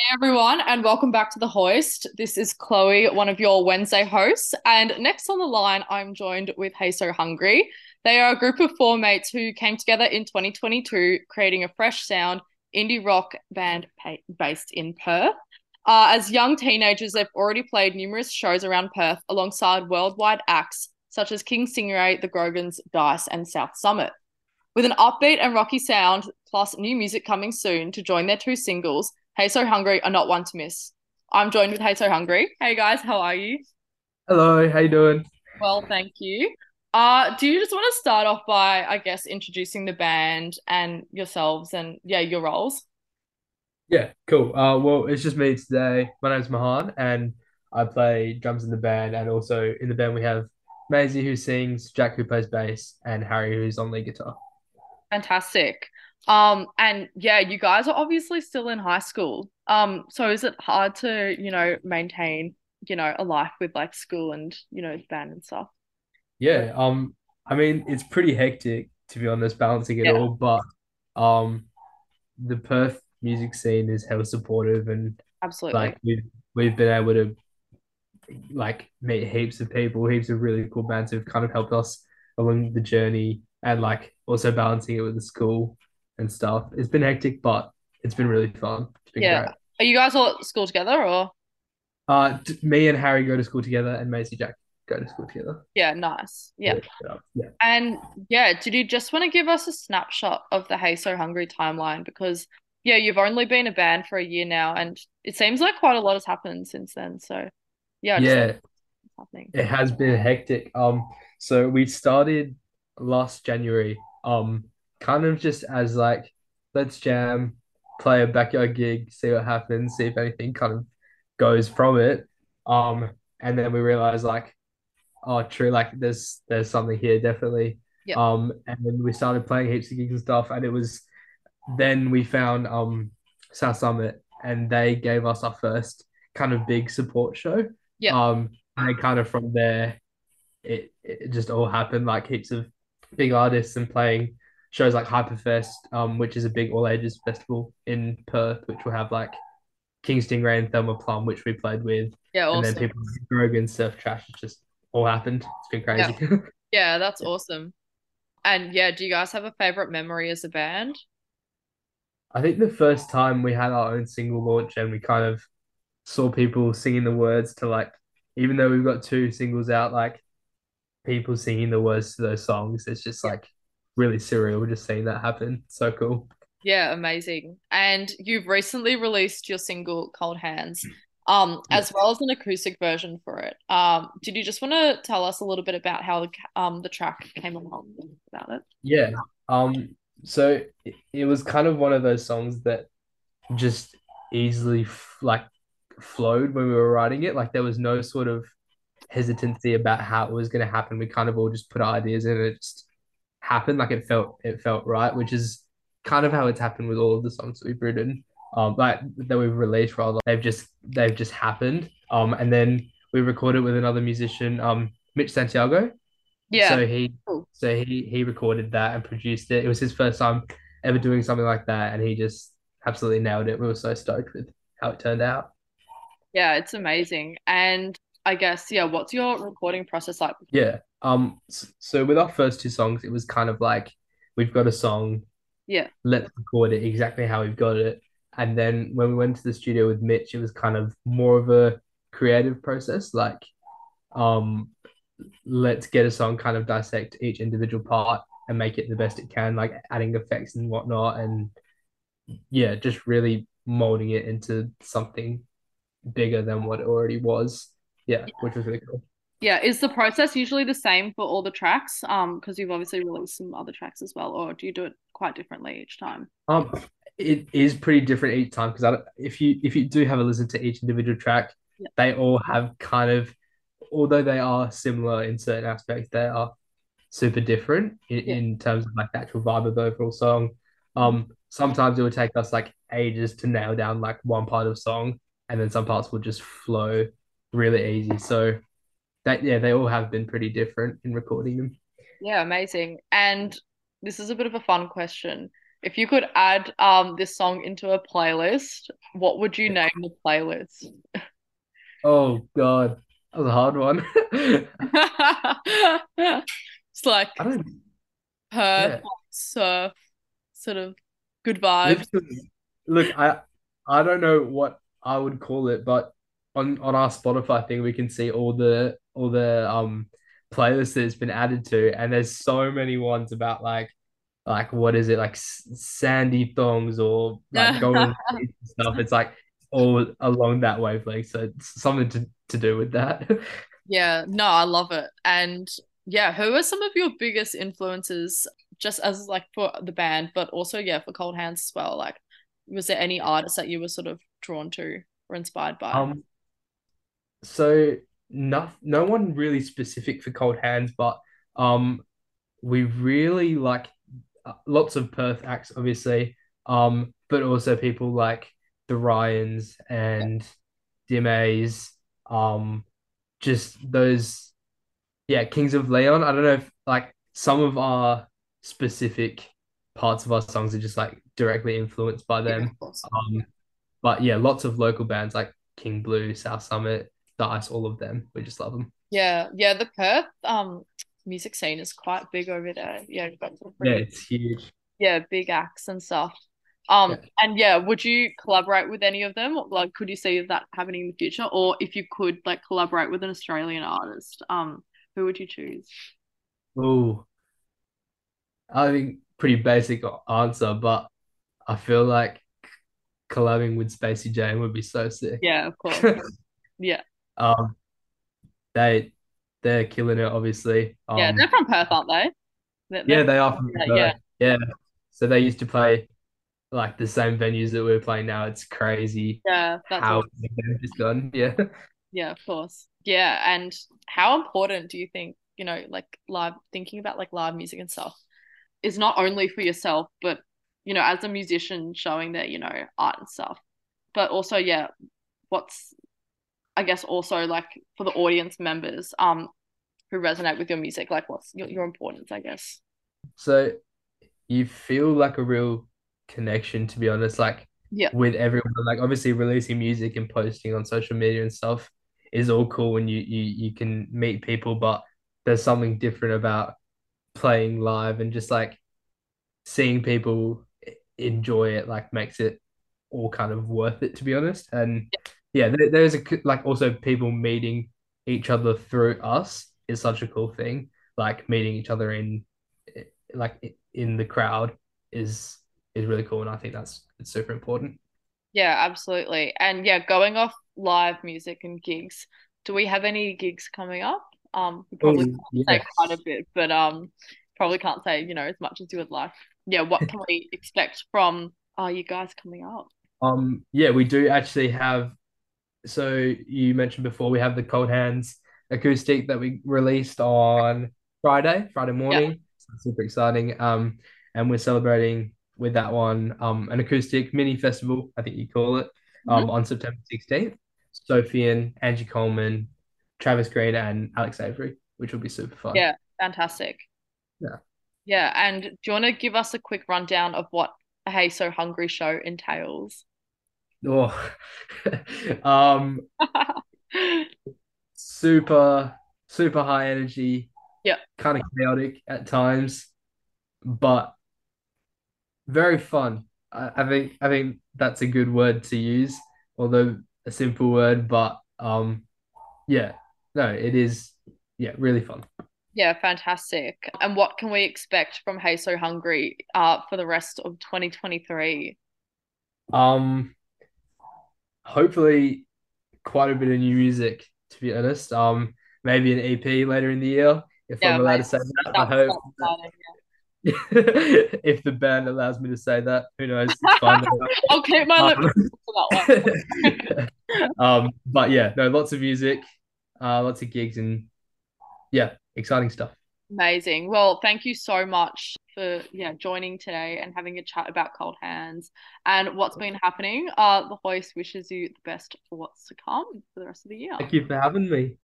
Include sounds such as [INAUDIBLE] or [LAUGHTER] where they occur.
Hey everyone, and welcome back to the Hoist. This is Chloe, one of your Wednesday hosts. And next on the line, I'm joined with Heysohungry. They are a group of four mates who came together in 2022, creating a fresh sound indie rock band based in Perth. Uh, as young teenagers, they've already played numerous shows around Perth alongside worldwide acts such as King Stingray, The Grogans, Dice, and South Summit. With an upbeat and rocky sound, plus new music coming soon to join their two singles, Heysohungry are not one to miss. I'm joined with Heysohungry. Hey guys, how are you? Hello, how you doing? Well, thank you. Uh, do you just want to start off by, I guess, introducing the band and yourselves and yeah, your roles? Yeah, cool. Uh, well, it's just me today. My name's Mahaan, and I play drums in the band, and also in the band we have Maisie who sings, Jack who plays bass, and Harry who's on lead guitar. Fantastic. Um, and yeah, you guys are obviously still in high school. Um, so is it hard to, you know, maintain, you know, a life with like school and, you know, band and stuff? Yeah, um, I mean it's pretty hectic to be honest, balancing it Yeah, all, but um, the Perth music scene is hell supportive, and absolutely. like we've we've been able to like meet heaps of people, heaps of really cool bands who've kind of helped us along the journey and like also balancing it with the school and stuff. It's been hectic, but it's been really fun. Been Yeah. great. Are you guys all at school together or? Uh, me and Harry go to school together, and Maisie Jack go to school together. Yeah, nice. Yeah. Yeah, yeah. And yeah, did you just want to give us a snapshot of the Heysohungry timeline? Because yeah, you've only been a band for a year now, and it seems like quite a lot has happened since then. So yeah, Yeah, happening. it has been hectic. Um, so we started last January. Um, kind of just as like, let's jam, play a backyard gig, see what happens, see if anything kind of goes from it. Um, and then we realized like, oh, true, like there's there's something here definitely. Yep. Um, and then we started playing heaps of gigs and stuff, and it was then we found um South Summit, and they gave us our first kind of big support show. Yep. Um, and kind of from there, it it just all happened. Like heaps of big artists and playing shows like Hyperfest, um, which is a big all ages festival in Perth, which will have like King Stingray and Thelma Plum, which we played with, Yeah, and then people like Grogan, Surf Trash. It just all happened. It's been crazy. Yeah, [LAUGHS] that's awesome. And yeah, do you guys have a favorite memory as a band? I think the first time we had our own single launch and we kind of saw people singing the words to like, even though we've got two singles out, like people singing the words to those songs, it's just Yeah. like really surreal just seeing that happen. So cool. Yeah, amazing. And you've recently released your single Cold Hands, um, Yeah. as well as an acoustic version for it. Um, did you just want to tell us a little bit about how the um the track came along about it? Yeah. Um, so it, it was kind of one of those songs that just easily f like flowed when we were writing it. Like there was no sort of hesitancy about how it was going to happen. We kind of all just put our ideas in it just happened. Like it felt it felt right, which is kind of how it's happened with all of the songs that we've written. Um, like that we've released rather. They've just they've just happened. Um, and then we recorded with another musician, um, Mitch Santiago. Yeah. So he so he he recorded that and produced it. It was his first time ever doing something like that, and he just absolutely nailed it. We were so stoked with how it turned out. Yeah, it's amazing. And I guess, yeah, what's your recording process like? Yeah. Um. So with our first two songs, it was kind of like we've got a song, Yeah. let's record it exactly how we've got it. And then when we went to the studio with Mitch, it was kind of more of a creative process. Like, um, let's get a song, kind of dissect each individual part and make it the best it can, like adding effects and whatnot, and yeah, just really molding it into something bigger than what it already was. Yeah, which was really cool. Yeah. Is the process usually the same for all the tracks? Um, because you've obviously released some other tracks as well, or do you do it quite differently each time? Um, it is pretty different each time because I if you if you do have a listen to each individual track, Yeah. they all have kind of, although they are similar in certain aspects, they are super different in, Yeah. in terms of like the actual vibe of the overall song. Um, sometimes it would take us like ages to nail down like one part of song, and then some parts will just flow really easy. So that yeah, they all have been pretty different in recording them. Yeah, amazing. And this is a bit of a fun question. if you could add um this song into a playlist, what would you name the playlist? Oh God, that was a hard one. [LAUGHS] It's like I don't. Perth, Yeah. surf, sort of good vibes. Literally. Look, I I don't know what I would call it, but on on our Spotify thing, we can see all the all the um playlists that it's been added to, and there's so many ones about like like what is it like s- sandy thongs or like going on dates and stuff. It's like all along that wavelength, so it's something to to do with that. [LAUGHS] Yeah, no, I love it. And yeah, who are some of your biggest influences just as like for the band, but also yeah, for Cold Hands as well? Like, was there any artists that you were sort of drawn to or inspired by? Um, so no no one really specific for Cold Hands, but um we really like uh, lots of Perth acts, obviously, um, but also people like the Rions and DMA's, um, just those, yeah, Kings of Leon. I don't know if like some of our specific parts of our songs are just like directly influenced by them. course. Um, but yeah, lots of local bands like King Blue, South Summit, Dice, all of them. We just love them. Yeah, yeah, the Perth um music scene is quite big over there. Yeah, you've got some Yeah, it's huge. yeah, big acts and stuff. Um, Yeah. and yeah, would you collaborate with any of them? Like, could you see that happening in the future? Or if you could like collaborate with an Australian artist, um, who would you choose? Oh, I think pretty basic answer, but I feel like collabing with Spacey Jane would be so sick. Yeah, of course. [LAUGHS] Yeah. Um, they they're killing it, obviously. Yeah, Um, they're from Perth, aren't they? They're, yeah, they are from Perth. yeah, Yeah, so they used to play like the same venues that we're playing now. It's crazy yeah, that's how awesome. they've gone. [LAUGHS] Yeah. Yeah, of course. Yeah, and how important do you think, you know, like live thinking about like live music and stuff is not only for yourself, but you know, as a musician showing that you know, art and stuff, but also, yeah, what's I guess also like for the audience members, um, who resonate with your music, like what's your, your importance, I guess. So you feel like a real connection, to be honest, like Yeah. with everyone. Like obviously releasing music and posting on social media and stuff is all cool when you you you can meet people, but there's something different about playing live and just like seeing people enjoy it, like makes it all kind of worth it, to be honest. And yeah, there, there's a like also people meeting each other through us is such a cool thing. Like meeting each other in like in the crowd is is really cool, and I think that's it's super important. Yeah, absolutely. And yeah, going off live music and gigs, do we have any gigs coming up? Um, we Oh, probably can't say quite a bit, but um, probably can't say, you know, as much as you would like. Yeah, what can we expect from uh you guys coming up? Um, yeah, we do actually have. So you mentioned before we have the Cold Hands acoustic that we released on Friday, Friday morning. So super exciting. Um, and we're celebrating with that one, um, an acoustic mini festival, I think you call it, um, on September 16th. Sophian, Angie Coleman, Travis Green, and Alex Avery, which will be super fun. Yeah, fantastic. Yeah. Yeah, and do you want to give us a quick rundown of what a Heysohungry show entails? Oh, [LAUGHS] um, super, super high energy, Yeah. kind of chaotic at times, but very fun. I, I think I think that's a good word to use, although a simple word, but um, yeah, no, it is, yeah, really fun. Yeah, fantastic. And what can we expect from Heysohungry uh for the rest of 2023? Um, hopefully, quite a bit of new music, to be honest. Um, maybe an EP later in the year, if Yeah, I'm allowed to say that. I hope. [LAUGHS] if the band allows me to say that, who knows? [LAUGHS] I'll keep my lips Um, to that one. [LAUGHS] um, but yeah, no, lots of music, uh, lots of gigs, and yeah, exciting stuff. Amazing. Well, thank you so much for yeah joining today and having a chat about Cold Hands and what's been happening. Uh, the hoist wishes you the best for what's to come for the rest of the year. Thank you for having me.